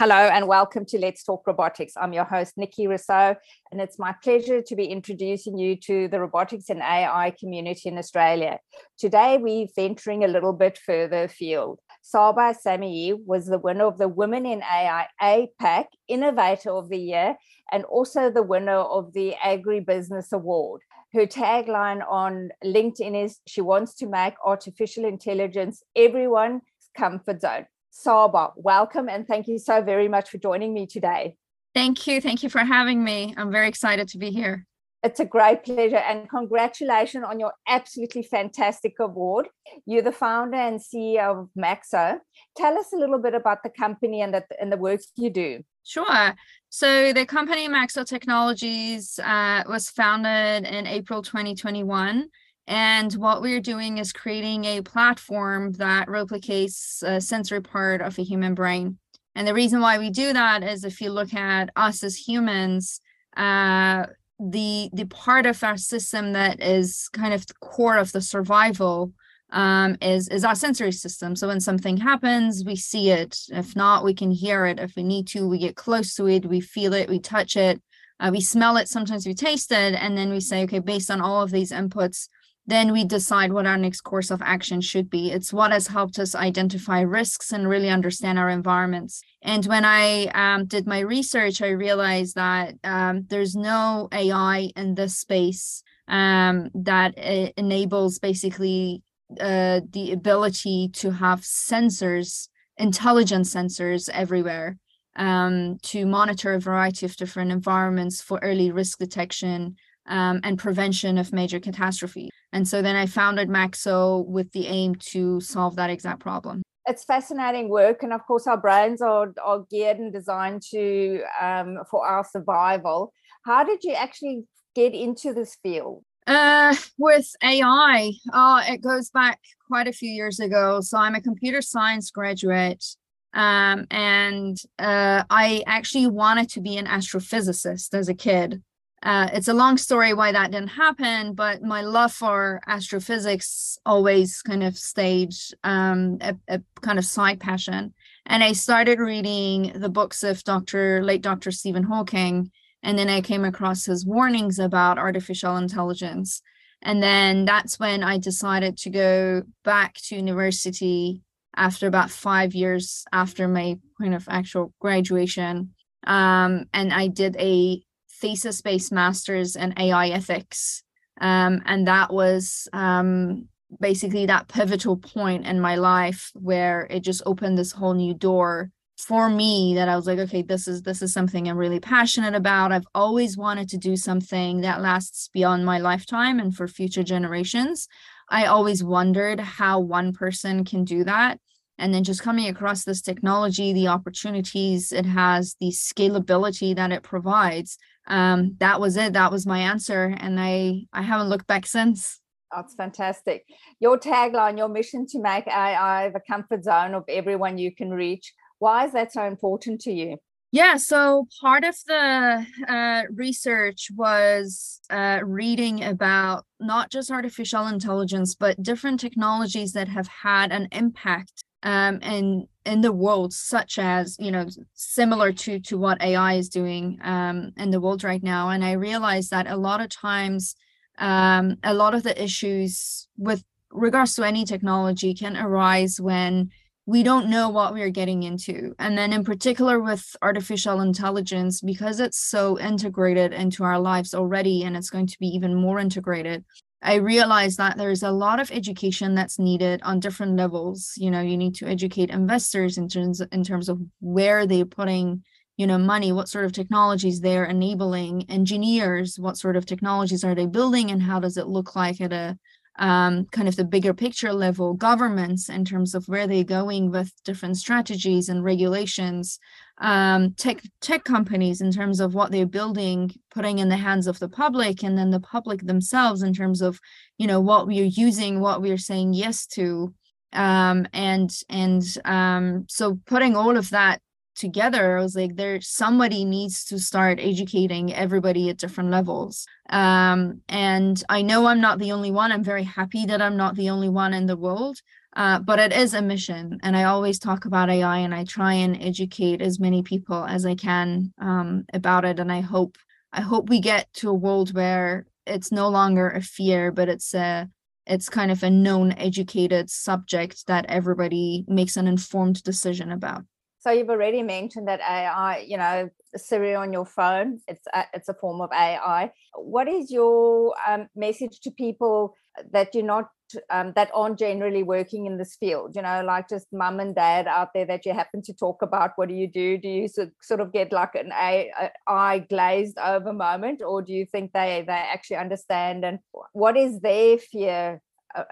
Hello and welcome to Let's Talk Robotics. I'm your host, Nikki Rousseau, and it's my pleasure to be introducing you to the robotics and AI community in Australia. Today, we're venturing a little bit further afield. Saba Samiei was the winner of the Women in AI APAC Innovator of the Year and also the winner of the Agribusiness Award. Her tagline on LinkedIn is She wants to make artificial intelligence everyone's comfort zone. Saba, welcome and thank you so very much for joining me today. Thank you. Thank you for having me. I'm very excited to be here. It's a great pleasure and congratulations on your absolutely fantastic award. You're the founder and CEO of MACSO. Tell us a little bit about the company and the, and the work you do. Sure. So the company MACSO Technologies uh, was founded in April 2021 and what we're doing is creating a platform that replicates a sensory part of a human brain. And the reason why we do that is if you look at us as humans, uh, the the part of our system that is kind of the core of the survival um, is is our sensory system. So when something happens, we see it. If not, we can hear it. If we need to, we get close to it, we feel it, we touch it, uh, we smell it. Sometimes we taste it, and then we say, okay, based on all of these inputs, then we decide what our next course of action should be. It's what has helped us identify risks and really understand our environments. And when I um, did my research, I realized that um, there's no AI in this space um, that enables basically uh, the ability to have sensors, intelligent sensors everywhere. Um, to monitor a variety of different environments for early risk detection um, and prevention of major catastrophes. And so then I founded MACSO with the aim to solve that exact problem. It's fascinating work, and of course, our brains are, are geared and designed to um, for our survival. How did you actually get into this field? Uh, with AI, oh, it goes back quite a few years ago. So I'm a computer science graduate, um, and uh, I actually wanted to be an astrophysicist as a kid. Uh, it's a long story why that didn't happen, but my love for astrophysics always kind of stayed um, a, a, kind of side passion. And I started reading the books of Dr. late Dr. Stephen Hawking, and then I came across his warnings about artificial intelligence. And then that's when I decided to go back to university after about five years after my kind of actual graduation. Um, and I did a thesis based master's in AI ethics. Um, and that was um, basically that pivotal point in my life where it just opened this whole new door for me that I was like, okay, this is this is something I'm really passionate about. I've always wanted to do something that lasts beyond my lifetime and for future generations. I always wondered how one person can do that. And then just coming across this technology, the opportunities it has, the scalability that it provides, um, that was it. That was my answer, and I I haven't looked back since. That's fantastic. Your tagline, your mission to make AI the comfort zone of everyone you can reach. Why is that so important to you? Yeah, so part of the uh, research was uh, reading about not just artificial intelligence, but different technologies that have had an impact um, and in the world, such as you know, similar to to what AI is doing um, in the world right now. And I realized that a lot of times, um, a lot of the issues with regards to any technology can arise when we don't know what we're getting into. And then, in particular, with artificial intelligence, because it's so integrated into our lives already, and it's going to be even more integrated, I realized that there's a lot of education that's needed on different levels. You know, you need to educate investors in terms in terms of where they're putting, you know, money, what sort of technologies they're enabling, engineers, what sort of technologies are they building, and how does it look like at a um, kind of the bigger picture level, governments in terms of where they're going with different strategies and regulations, um, tech tech companies in terms of what they're building, putting in the hands of the public, and then the public themselves in terms of you know what we're using, what we're saying yes to, um, and and um, so putting all of that together i was like there somebody needs to start educating everybody at different levels. Um, and i know i'm not the only one. I'm very happy that i'm not the only one in the world uh, but it is a mission and i always talk about ai and i try and educate as many people as i can um, about it and i hope i hope we get to a world where it's no longer a fear but it's a it's kind of a known educated subject that everybody makes an informed decision about. So you've already mentioned that ai you know siri on your phone it's a, it's a form of ai what is your um, message to people that you're not um, that aren't generally working in this field you know like just mum and dad out there that you happen to talk about what do you do? Do you sort of get like an eye glazed over moment or do you think they they actually understand? And what is their fear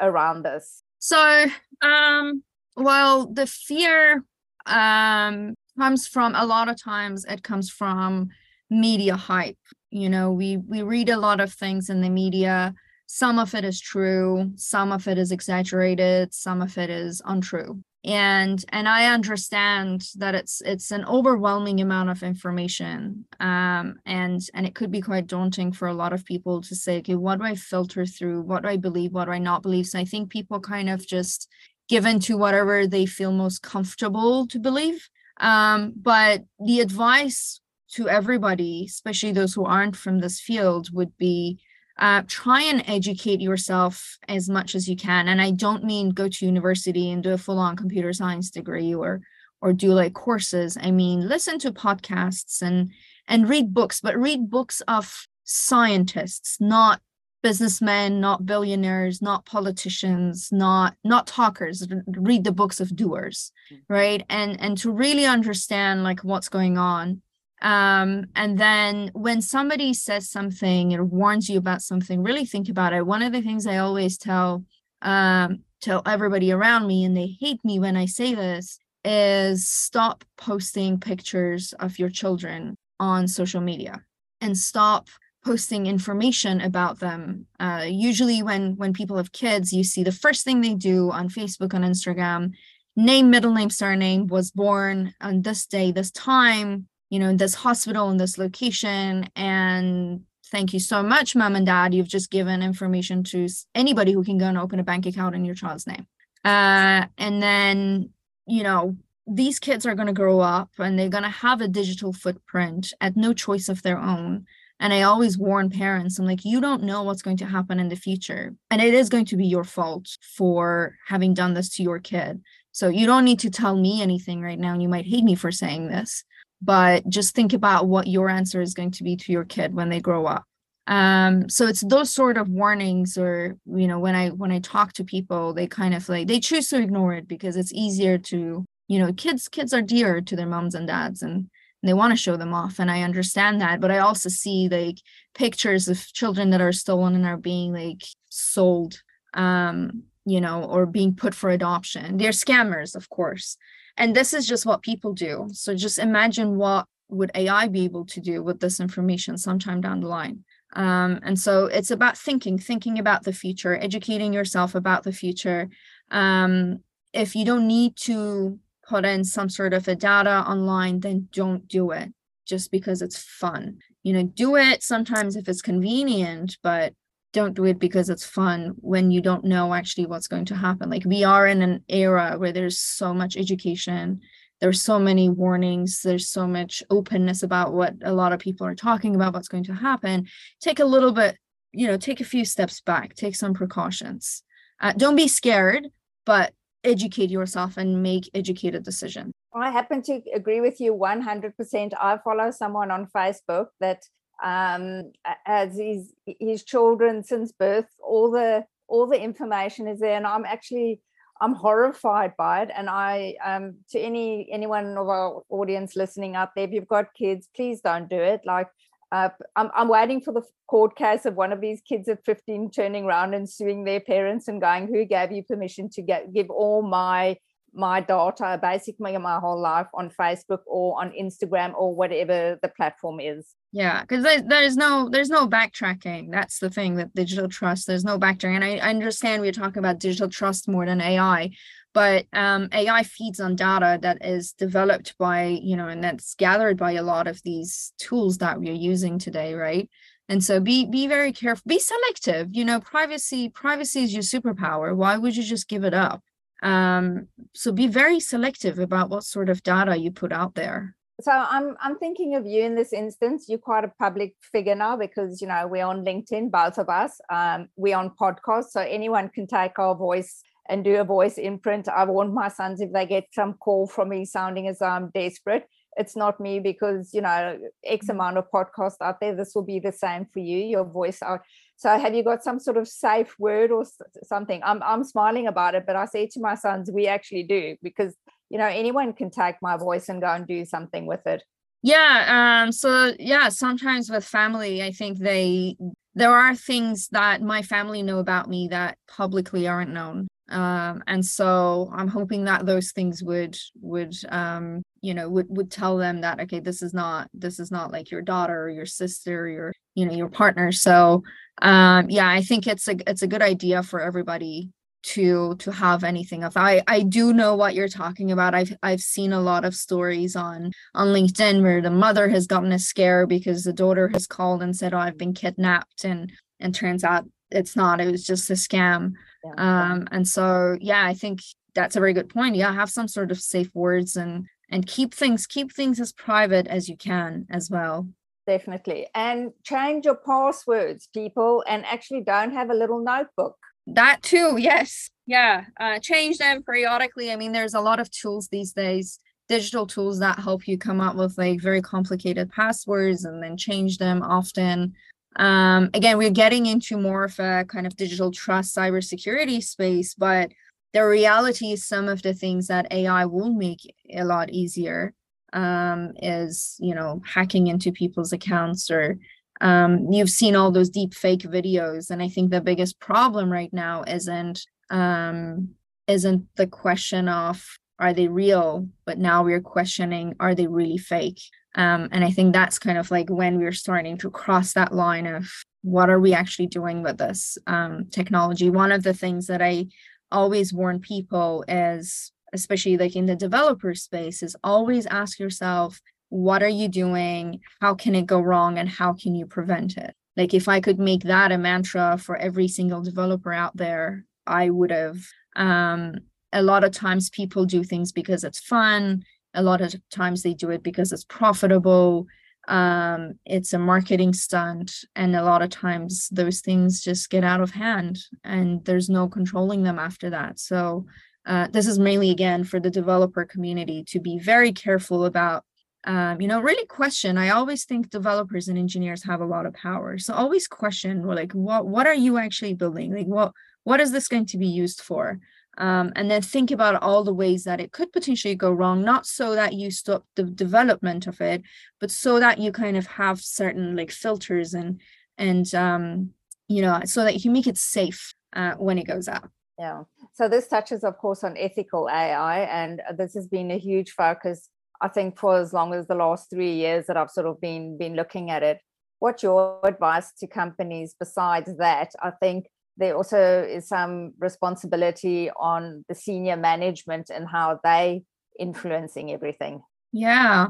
around this? So um well the fear um comes from a lot of times it comes from media hype. You know we we read a lot of things in the media some of it is true some of it is exaggerated some of it is untrue. And and i understand that it's it's an overwhelming amount of information um and and it could be quite daunting for a lot of people to say okay what do i filter through? What do i believe? What do i not believe? So i think people kind of just give into whatever they feel most comfortable to believe. Um but the advice to everybody especially those who aren't from this field would be uh, try and educate yourself as much as you can. And i don't mean go to university and do a full-on computer science degree or or do like courses. I mean listen to podcasts and and read books but read books of scientists not businessmen not billionaires not politicians not not talkers. Read the books of doers mm-hmm. right? And and to really understand like what's going on um, and then when somebody says something or warns you about something really think about it. One of the things i always tell um, tell everybody around me and they hate me when i say this is stop posting pictures of your children on social media and stop posting information about them. Uh, usually when when people have kids you see the first thing they do on facebook on instagram name middle name surname was born on this day this time you know, this hospital in this location. And thank you so much, mom and dad. You've just given information to anybody who can go and open a bank account in your child's name. Uh, and then, you know, these kids are going to grow up and they're going to have a digital footprint at no choice of their own. And I always warn parents, I'm like, you don't know what's going to happen in the future. And it is going to be your fault for having done this to your kid. So you don't need to tell me anything right now. And you might hate me for saying this, but just think about what your answer is going to be to your kid when they grow up. Um so it's those sort of warnings or you know when i when i talk to people they kind of like they choose to ignore it because it's easier to you know kids kids are dear to their moms and dads and they want to show them off and i understand that but i also see like pictures of children that are stolen and are being like sold um you know or being put for adoption. They're scammers of course and this is just what people do. So just imagine what would ai be able to do with this information sometime down the line. Um, and so it's about thinking thinking about the future educating yourself about the future. Um, if you don't need to put in some sort of a data online then don't do it just because it's fun. You know do it sometimes if it's convenient but don't do it because it's fun when you don't know actually what's going to happen. Like we are in an era where there's so much education. There's so many warnings. There's so much openness about what a lot of people are talking about what's going to happen. Take a little bit you know take a few steps back. Take some precautions. Uh, don't be scared but educate yourself and make educated decisions. I happen to agree with you 100% i follow someone on facebook that um, as his his children since birth. All the all the information is there, and I'm actually I'm horrified by it. And I um, to any anyone of our audience listening out there, if you've got kids, please don't do it. Like uh, I'm, I'm waiting for the court case of one of these kids at 15 turning around and suing their parents and going, "Who gave you permission to get give all my my data, basically my whole life on Facebook or on Instagram or whatever the platform is. Yeah, because there's no there's no backtracking. That's the thing that digital trust. There's no backtracking. And I, I understand we're talking about digital trust more than AI, but um, ai feeds on data that is developed by you know and that's gathered by a lot of these tools that we're using today right and so be be very careful be selective you know privacy privacy is your superpower why would you just give it up um, so be very selective about what sort of data you put out there so I'm I'm thinking of you in this instance. You're quite a public figure now because you know we're on LinkedIn, both of us. Um, we're on podcasts, so anyone can take our voice and do a voice imprint. I warned my sons if they get some call from me sounding as I'm desperate, it's not me because you know X mm-hmm. amount of podcasts out there. This will be the same for you. Your voice out. So have you got some sort of safe word or something? I'm I'm smiling about it, but I say to my sons, we actually do because you know anyone can take my voice and go and do something with it yeah um so yeah sometimes with family i think they there are things that my family know about me that publicly aren't known um and so i'm hoping that those things would would um you know would would tell them that okay this is not this is not like your daughter or your sister or your you know your partner. So um yeah i think it's a it's a good idea for everybody to to have anything of i i do know what you're talking about. I've i've seen a lot of stories on on linkedin where the mother has gotten a scare because the daughter has called and said oh i've been kidnapped and and turns out it's not it was just a scam. Yeah. um and so yeah i think that's a very good point. Yeah have some sort of safe words and and keep things keep things as private as you can as well. Definitely. And change your passwords people and actually don't have a little notebook. That too yes. Yeah uh, change them periodically. I mean there's a lot of tools these days digital tools that help you come up with like very complicated passwords and then change them often. Um, again we're getting into more of a kind of digital trust cybersecurity space but the reality is some of the things that ai will make a lot easier um, is you know hacking into people's accounts or um, you've seen all those deep fake videos and i think the biggest problem right now isn't um, isn't the question of are they real? But now we're questioning are they really fake? Um, and i think that's kind of like when we're starting to cross that line of what are we actually doing with this? Um, technology one of the things that i always warn people is especially like in the developer space is always ask yourself what are you doing? How can it go wrong and how can you prevent it? Like if i could make that a mantra for every single developer out there i would have um, a lot of times people do things because it's fun a lot of times they do it because it's profitable um, it's a marketing stunt and a lot of times those things just get out of hand and there's no controlling them after that. So uh, this is mainly again for the developer community to be very careful about um, you know really question. I always think developers and engineers have a lot of power so always question like what what are you actually building? Like what what is this going to be used for um, and then think about all the ways that it could potentially go wrong not so that you stop the development of it but so that you kind of have certain like filters and and um, you know so that you make it safe uh, when it goes out yeah so this touches of course on ethical ai and this has been a huge focus I think for as long as the last three years that I've sort of been been looking at it. What's your advice to companies besides that? I think there also is some responsibility on the senior management and how they influencing everything. Yeah.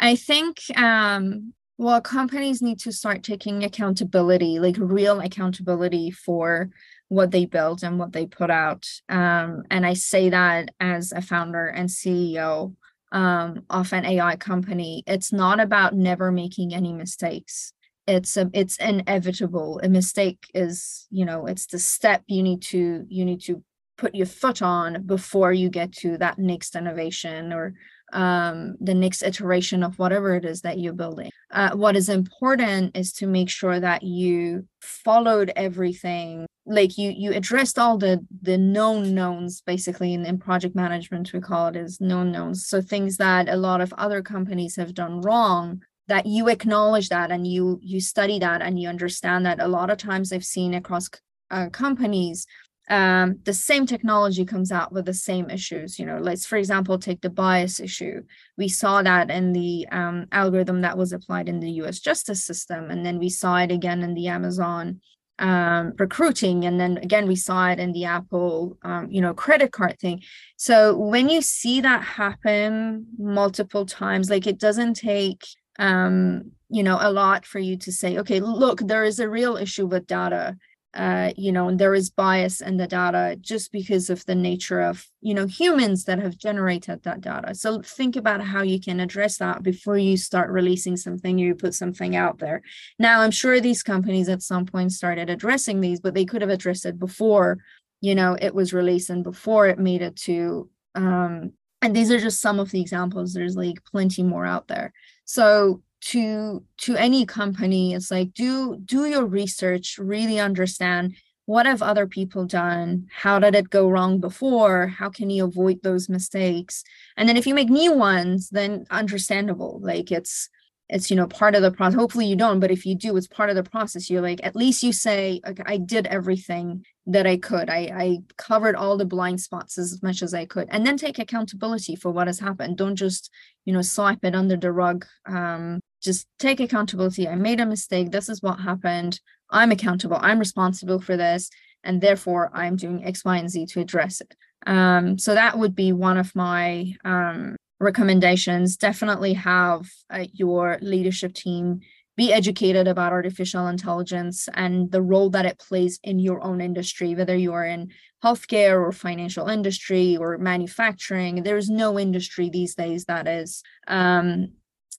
I think um well companies need to start taking accountability, like real accountability for what they build and what they put out. Um, and I say that as a founder and CEO um, of an AI company, it's not about never making any mistakes. It's a, it's inevitable. A mistake is, you know, it's the step you need to you need to put your foot on before you get to that next innovation or um, the next iteration of whatever it is that you're building. Uh, what is important is to make sure that you followed everything like you you addressed all the the known knowns basically in, in project management we call it as known knowns so things that a lot of other companies have done wrong that you acknowledge that and you you study that and you understand that a lot of times i've seen across uh, companies um, the same technology comes out with the same issues you know let's for example take the bias issue. We saw that in the um, algorithm that was applied in the us justice system and then we saw it again in the amazon um, recruiting and then again we saw it in the apple um, you know credit card thing. So when you see that happen multiple times like it doesn't take um, you know a lot for you to say okay look there is a real issue with data uh, you know, there is bias in the data just because of the nature of, you know, humans that have generated that data. So think about how you can address that before you start releasing something, you put something out there. Now, I'm sure these companies at some point started addressing these, but they could have addressed it before, you know, it was released and before it made it to, um, and these are just some of the examples. There's like plenty more out there. So to to any company it's like do do your research really understand what have other people done how did it go wrong before how can you avoid those mistakes and then if you make new ones then understandable like it's it's you know part of the process. Hopefully you don't but if you do it's part of the process. You're like at least you say okay, i did everything that i could. I i covered all the blind spots as much as i could. And then take accountability for what has happened. Don't just you know swipe it under the rug. Um just take accountability. I made a mistake. This is what happened. I'm accountable. I'm responsible for this and therefore i'm doing x y and z to address it. Um, so that would be one of my um, recommendations. Definitely have uh, your leadership team be educated about artificial intelligence and the role that it plays in your own industry whether you're in healthcare or financial industry or manufacturing. There's no industry these days that is um,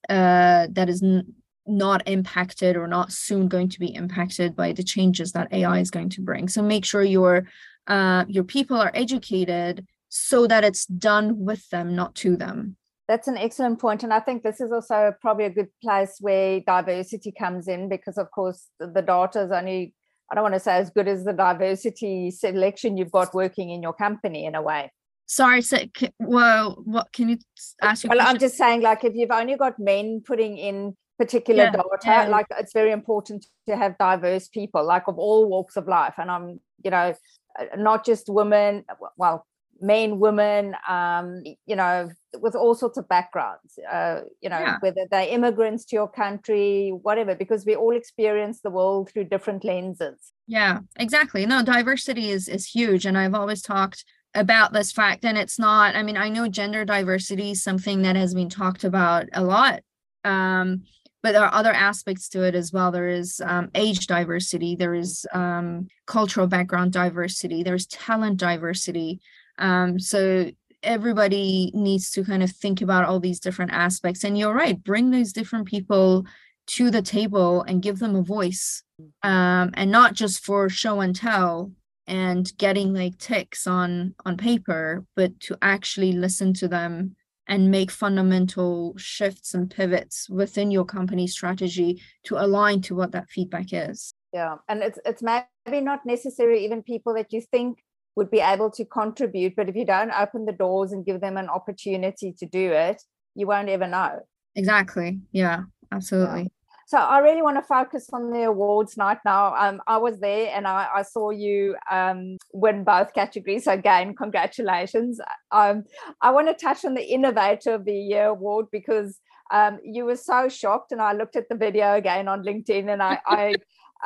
uh, that is n- not impacted or not soon going to be impacted by the changes that ai is going to bring. So make sure your uh, your people are educated so that it's done with them, not to them. That's an excellent point. And I think this is also probably a good place where diversity comes in because, of course, the data is only, I don't want to say as good as the diversity selection you've got working in your company in a way. Sorry, so, well, what can you ask? Well, I'm just saying, like, if you've only got men putting in particular yeah, data, yeah. like, it's very important to have diverse people, like, of all walks of life. And I'm, you know, uh, not just women, well, men, women, um, you know, with all sorts of backgrounds, uh, you know, yeah. whether they're immigrants to your country, whatever, because we all experience the world through different lenses. Yeah, exactly. No, diversity is is huge, and I've always talked about this fact, and it's not. I mean, I know gender diversity is something that has been talked about a lot. Um, but there are other aspects to it as well. There is um, age diversity, there is um, cultural background diversity, there's talent diversity. Um, so everybody needs to kind of think about all these different aspects. And you're right, bring those different people to the table and give them a voice. Um, and not just for show and tell and getting like ticks on on paper, but to actually listen to them and make fundamental shifts and pivots within your company strategy to align to what that feedback is. Yeah, and it's it's maybe not necessarily even people that you think would be able to contribute. But if you don't open the doors and give them an opportunity to do it, you won't ever know. Exactly. Yeah, absolutely. Yeah. So I really want to focus on the awards night now. Um, I was there and I, I saw you um, win both categories. So again, congratulations. Um, I want to touch on the Innovator of the Year award because um, you were so shocked. And I looked at the video again on LinkedIn and I, I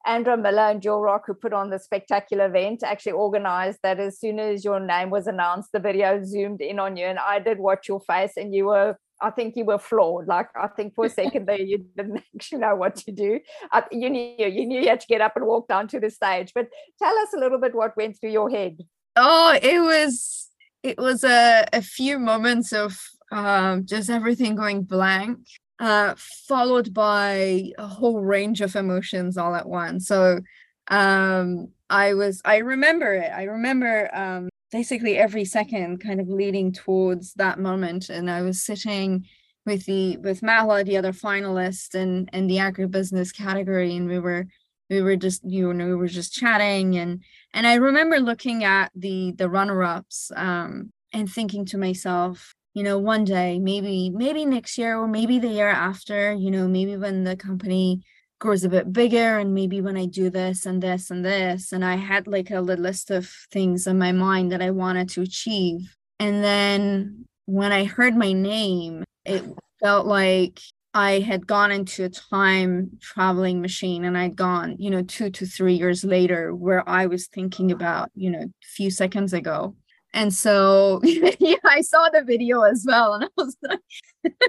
Andrew Miller and Jill Rock, who put on the spectacular event, actually organized that as soon as your name was announced, the video zoomed in on you. And I did watch your face, and you were, I think you were floored. Like, I think for a second there, you didn't actually know what to do. I, you knew, you knew you had to get up and walk down to the stage. But tell us a little bit what went through your head. Oh, it was, it was a, a few moments of um, just everything going blank uh, followed by a whole range of emotions all at once. So um, I was, I remember it. I remember um, basically every second kind of leading towards that moment. And I was sitting with the with Mala, the other finalist, in in the agribusiness category, and we were we were just you know we were just chatting and and I remember looking at the the runner ups um, and thinking to myself, you know one day maybe maybe next year or maybe the year after you know maybe when the company grows a bit bigger and maybe when i do this and this and this and i had like a list of things in my mind that i wanted to achieve and then when i heard my name it felt like I had gone into a time traveling machine and I'd gone, you know, two to three years later where I was thinking about, you know, a few seconds ago. And so yeah, I saw the video as well. And I was like,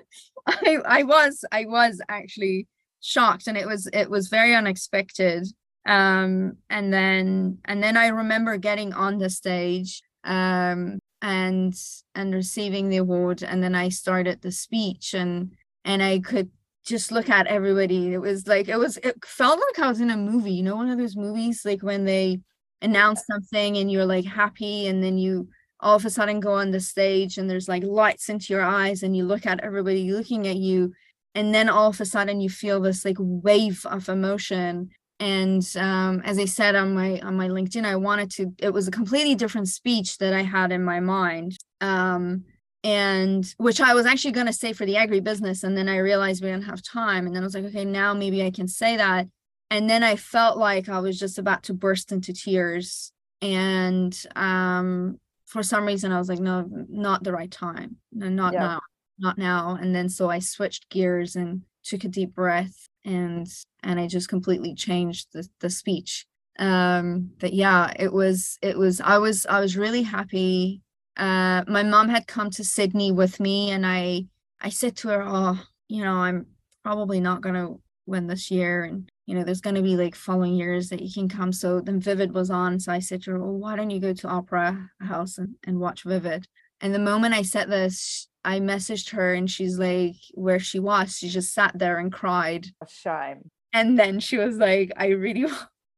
I, I was, I was actually shocked and it was, it was very unexpected. Um, and then, and then I remember getting on the stage, um, and, and receiving the award. And then I started the speech and, and I could just look at everybody. It was like it was it felt like I was in a movie, you know, one of those movies like when they announce something and you're like happy and then you all of a sudden go on the stage and there's like lights into your eyes and you look at everybody looking at you and then all of a sudden you feel this like wave of emotion and um, as i said on my on my linkedin i wanted to it was a completely different speech that i had in my mind um, and which I was actually going to say for the agribusiness. And then I realized we didn't have time. And then I was like, okay, now maybe I can say that. And then I felt like I was just about to burst into tears. And um, for some reason, I was like, no, not the right time. No, not yeah. now, not now. And then so I switched gears and took a deep breath and and I just completely changed the, the speech. Um, but yeah, it was it was I was I was really happy uh, my mom had come to Sydney with me, and I I said to her, "Oh, you know, I'm probably not gonna win this year, and you know, there's gonna be like following years that you can come." So then Vivid was on, so I said to her, "Well, why don't you go to Opera House and, and watch Vivid?" And the moment I said this, I messaged her, and she's like, where she was, she just sat there and cried. A shame. And then she was like, "I really."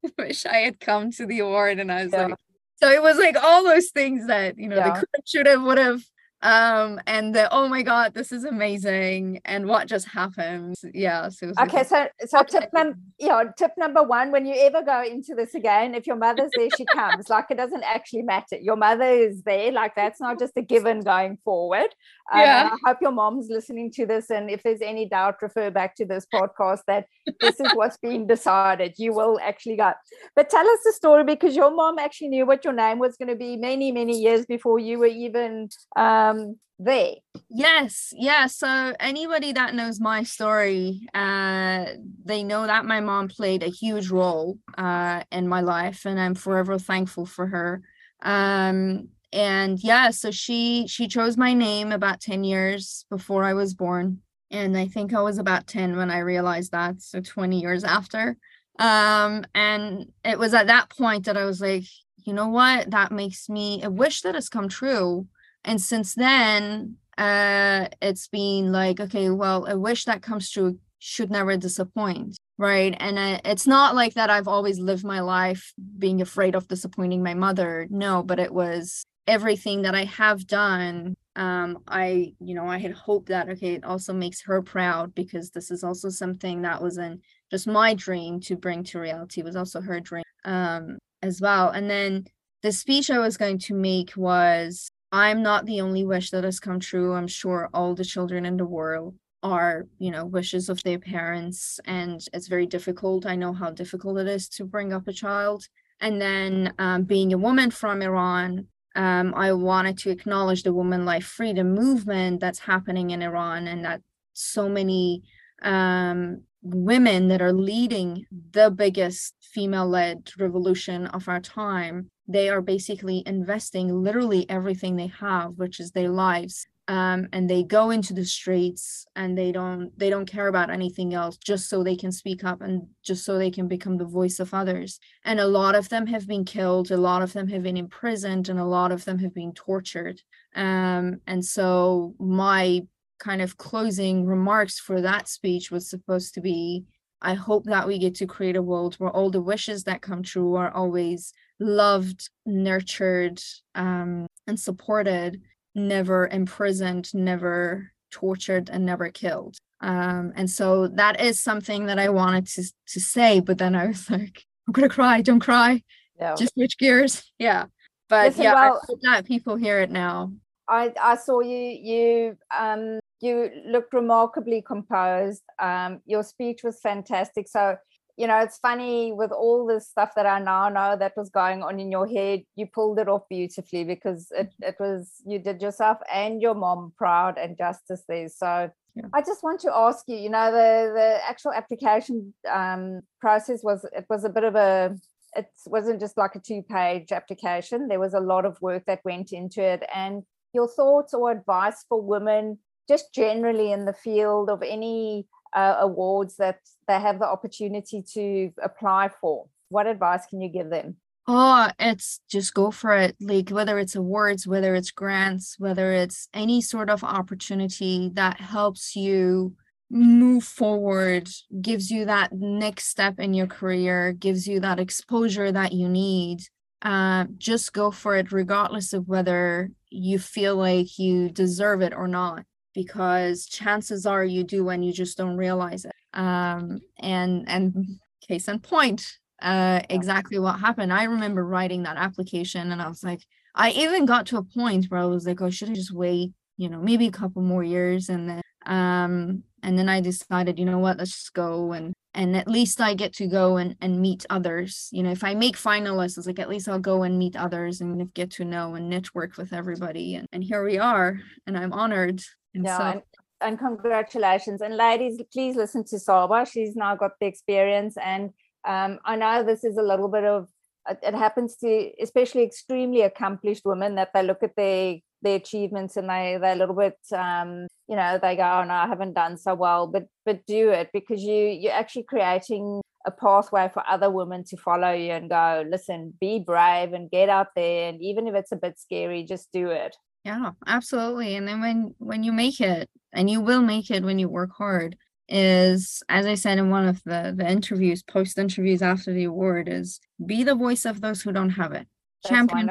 wish I had come to the award. And I was yeah. like, so it was like all those things that you know yeah. the should have would have um and the oh my god this is amazing and what just happened yeah so okay so so tip number yeah tip number one when you ever go into this again if your mother's there she comes. Like it doesn't actually matter. Your mother is there. Like that's not just a given going forward. Um, yeah. i hope your mom's listening to this and if there's any doubt refer back to this podcast that this is what's being decided. You will actually go. But tell us the story because your mom actually knew what your name was going to be many many years before you were even um um they. Yes yeah so anybody that knows my story uh they know that my mom played a huge role uh in my life and i'm forever thankful for her. Um and yeah so she she chose my name about 10 years before i was born and i think i was about 10 when i realized that so 20 years after. Um and it was at that point that i was like you know what? That makes me a wish that has come true and since then uh it's been like okay well a wish that comes true should never disappoint right? And uh, it's not like that i've always lived my life being afraid of disappointing my mother no but it was everything that i have done um i you know i had hoped that okay it also makes her proud because this is also something that wasn't just my dream to bring to reality it was also her dream um as well. And then the speech i was going to make was I'm not the only wish that has come true. I'm sure all the children in the world are, you know, wishes of their parents, and it's very difficult. I know how difficult it is to bring up a child. And then, um, being a woman from Iran, um, I wanted to acknowledge the woman life freedom movement that's happening in Iran, and that so many um, women that are leading the biggest female led revolution of our time they are basically investing literally everything they have which is their lives um, and they go into the streets and they don't they don't care about anything else just so they can speak up and just so they can become the voice of others. And a lot of them have been killed a lot of them have been imprisoned and a lot of them have been tortured. Um, and so my kind of closing remarks for that speech was supposed to be I hope that we get to create a world where all the wishes that come true are always loved, nurtured, um, and supported, never imprisoned, never tortured, and never killed. Um, and so that is something that I wanted to to say, but then I was like, I'm gonna cry, don't cry. No. Just switch gears. Yeah. But Listen, yeah, well, I hope that people hear it now. I, I saw you you um you looked remarkably composed. Um, your speech was fantastic. So you know, it's funny with all this stuff that I now know that was going on in your head, you pulled it off beautifully because it, mm-hmm. it was, you did yourself and your mom proud and justice there. So Yeah. I just want to ask you, you know, the the actual application um, process was it was a bit of a it wasn't just like a two page application. There was a lot of work that went into it. And your thoughts or advice for women, just generally in the field of any uh, awards that they have the opportunity to apply for? What advice can you give them? Oh, it's just go for it. Like whether it's awards, whether it's grants, whether it's any sort of opportunity that helps you move forward, gives you that next step in your career, gives you that exposure that you need. Uh, just go for it, regardless of whether you feel like you deserve it or not, because chances are you do and you just don't realize it. Um, and and case in point, uh, exactly what happened. I remember writing that application, and I was like, I even got to a point where I was like, oh, should I just wait? You know, maybe a couple more years, and then um and then i decided you know what let's just go and and at least i get to go and, and meet others you know if i make finalists it's like at least i'll go and meet others and get to know and network with everybody and, and here we are and i'm honored and yeah, so and, and congratulations. And ladies please listen to saba. She's now got the experience. And um, i know this is a little bit of it happens to especially extremely accomplished women that they look at their their achievements and they they're a little bit um, you know they go oh no i haven't done so well. But but do it because you you're actually creating a pathway for other women to follow you and go listen be brave and get out there. And even if it's a bit scary just do it yeah absolutely and then when when you make it and you will make it when you work hard is as i said in one of the the interviews post interviews after the award is be the voice of those who don't have it That's champion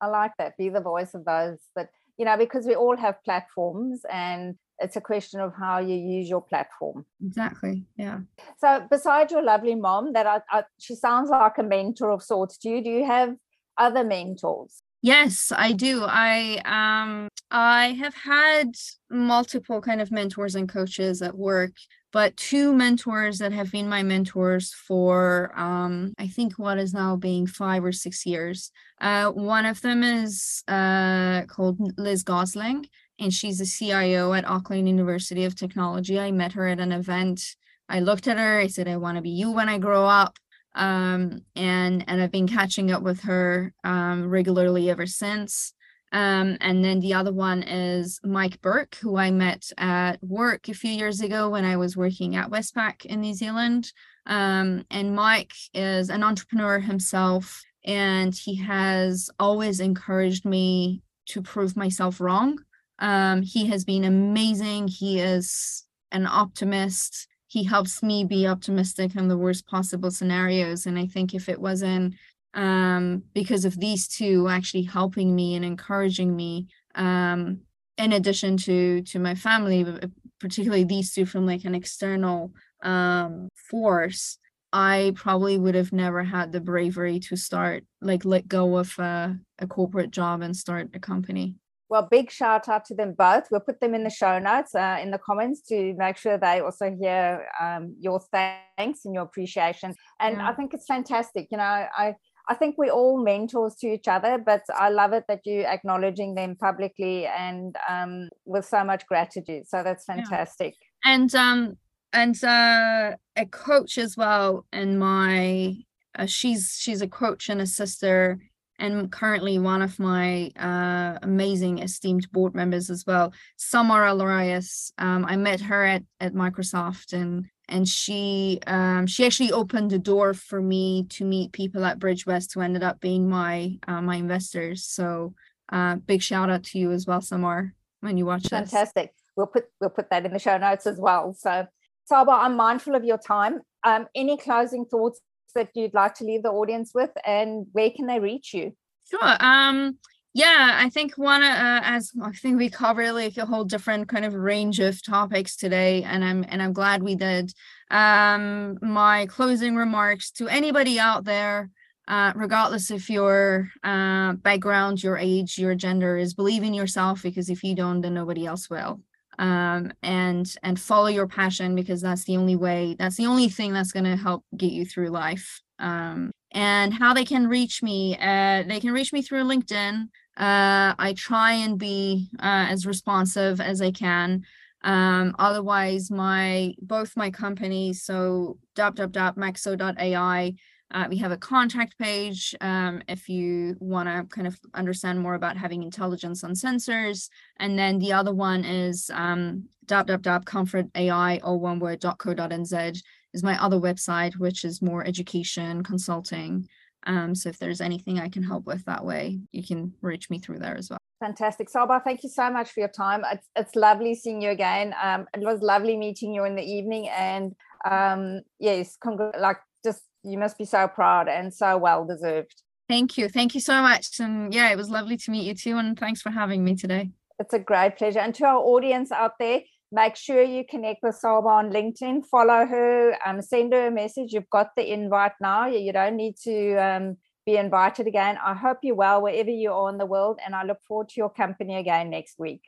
I like that. Be the voice of those that, you know, because we all have platforms and it's a question of how you use your platform. exactly yeah So, besides your lovely mom, that I, I, she sounds like a mentor of sorts to you, do you have other mentors? Yes, I do. I um I have had multiple kind of mentors and coaches at work, but two mentors that have been my mentors for um I think what is now being 5 or 6 years. Uh one of them is uh called Liz Gosling and she's a CIO at Auckland University of Technology. I met her at an event. I looked at her, I said I want to be you when I grow up um, and and I've been catching up with her um, regularly ever since. Um, and then the other one is Mike Burke, who I met at work a few years ago when I was working at Westpac in New Zealand. Um, and Mike is an entrepreneur himself, and he has always encouraged me to prove myself wrong. Um, he has been amazing. He is an optimist he helps me be optimistic in the worst possible scenarios. And i think if it wasn't um, because of these two actually helping me and encouraging me um, in addition to to my family particularly these two from like an external um, force i probably would have never had the bravery to start like let go of a, a corporate job and start a company Well, big shout out to them both. We'll put them in the show notes, uh, in the comments to make sure they also hear um, your thanks and your appreciation. And Yeah. I think it's fantastic. You know, I I think we're all mentors to each other, but I love it that you're acknowledging them publicly and um, with so much gratitude. So that's Yeah. fantastic. and um and uh a coach as well and my uh, she's she's a coach and a sister and currently one of my uh amazing esteemed board members as well samara Larias. um i met her at at microsoft and and she um she actually opened the door for me to meet people at bridge west who ended up being my uh, my investors so uh big shout out to you as well samar when you watch this Fantastic. We'll put we'll put that in the show notes as well. So Saba, I'm mindful of your time. Um, any closing thoughts that you'd like to leave the audience with and where can they reach you? Sure. Um, yeah, I think one uh, as I think we covered like a whole different kind of range of topics today, and I'm and I'm glad we did. Um, my closing remarks to anybody out there, uh, regardless of your uh, background, your age, your gender, is believe in yourself because if you don't, then nobody else will. Um, and and follow your passion because that's the only way. That's the only thing that's going to help get you through life. Um, and how they can reach me uh, they can reach me through linkedin uh, i try and be uh, as responsive as i can Um, otherwise, my both my companies, so www.macso.ai, uh, we have a contact page um, if you want to kind of understand more about having intelligence on sensors. And then the other one is um, www.comfortai, or one word, .co.nz is my other website, which is more education consulting. Um, so if there's anything I can help with that way, you can reach me through there as well. Fantastic. Saba, thank you so much for your time. It's, it's lovely seeing you again. Um, it was lovely meeting you in the evening. And um, yes, congr- like just you must be so proud and so well deserved. Thank you. Thank you so much. And yeah, it was lovely to meet you too. And thanks for having me today. It's a great pleasure. And to our audience out there, make sure you connect with Saba on LinkedIn, follow her, um, send her a message. You've got the invite now. You don't need to um, be invited again. I hope you're well wherever you are in the world, and I look forward to your company again next week.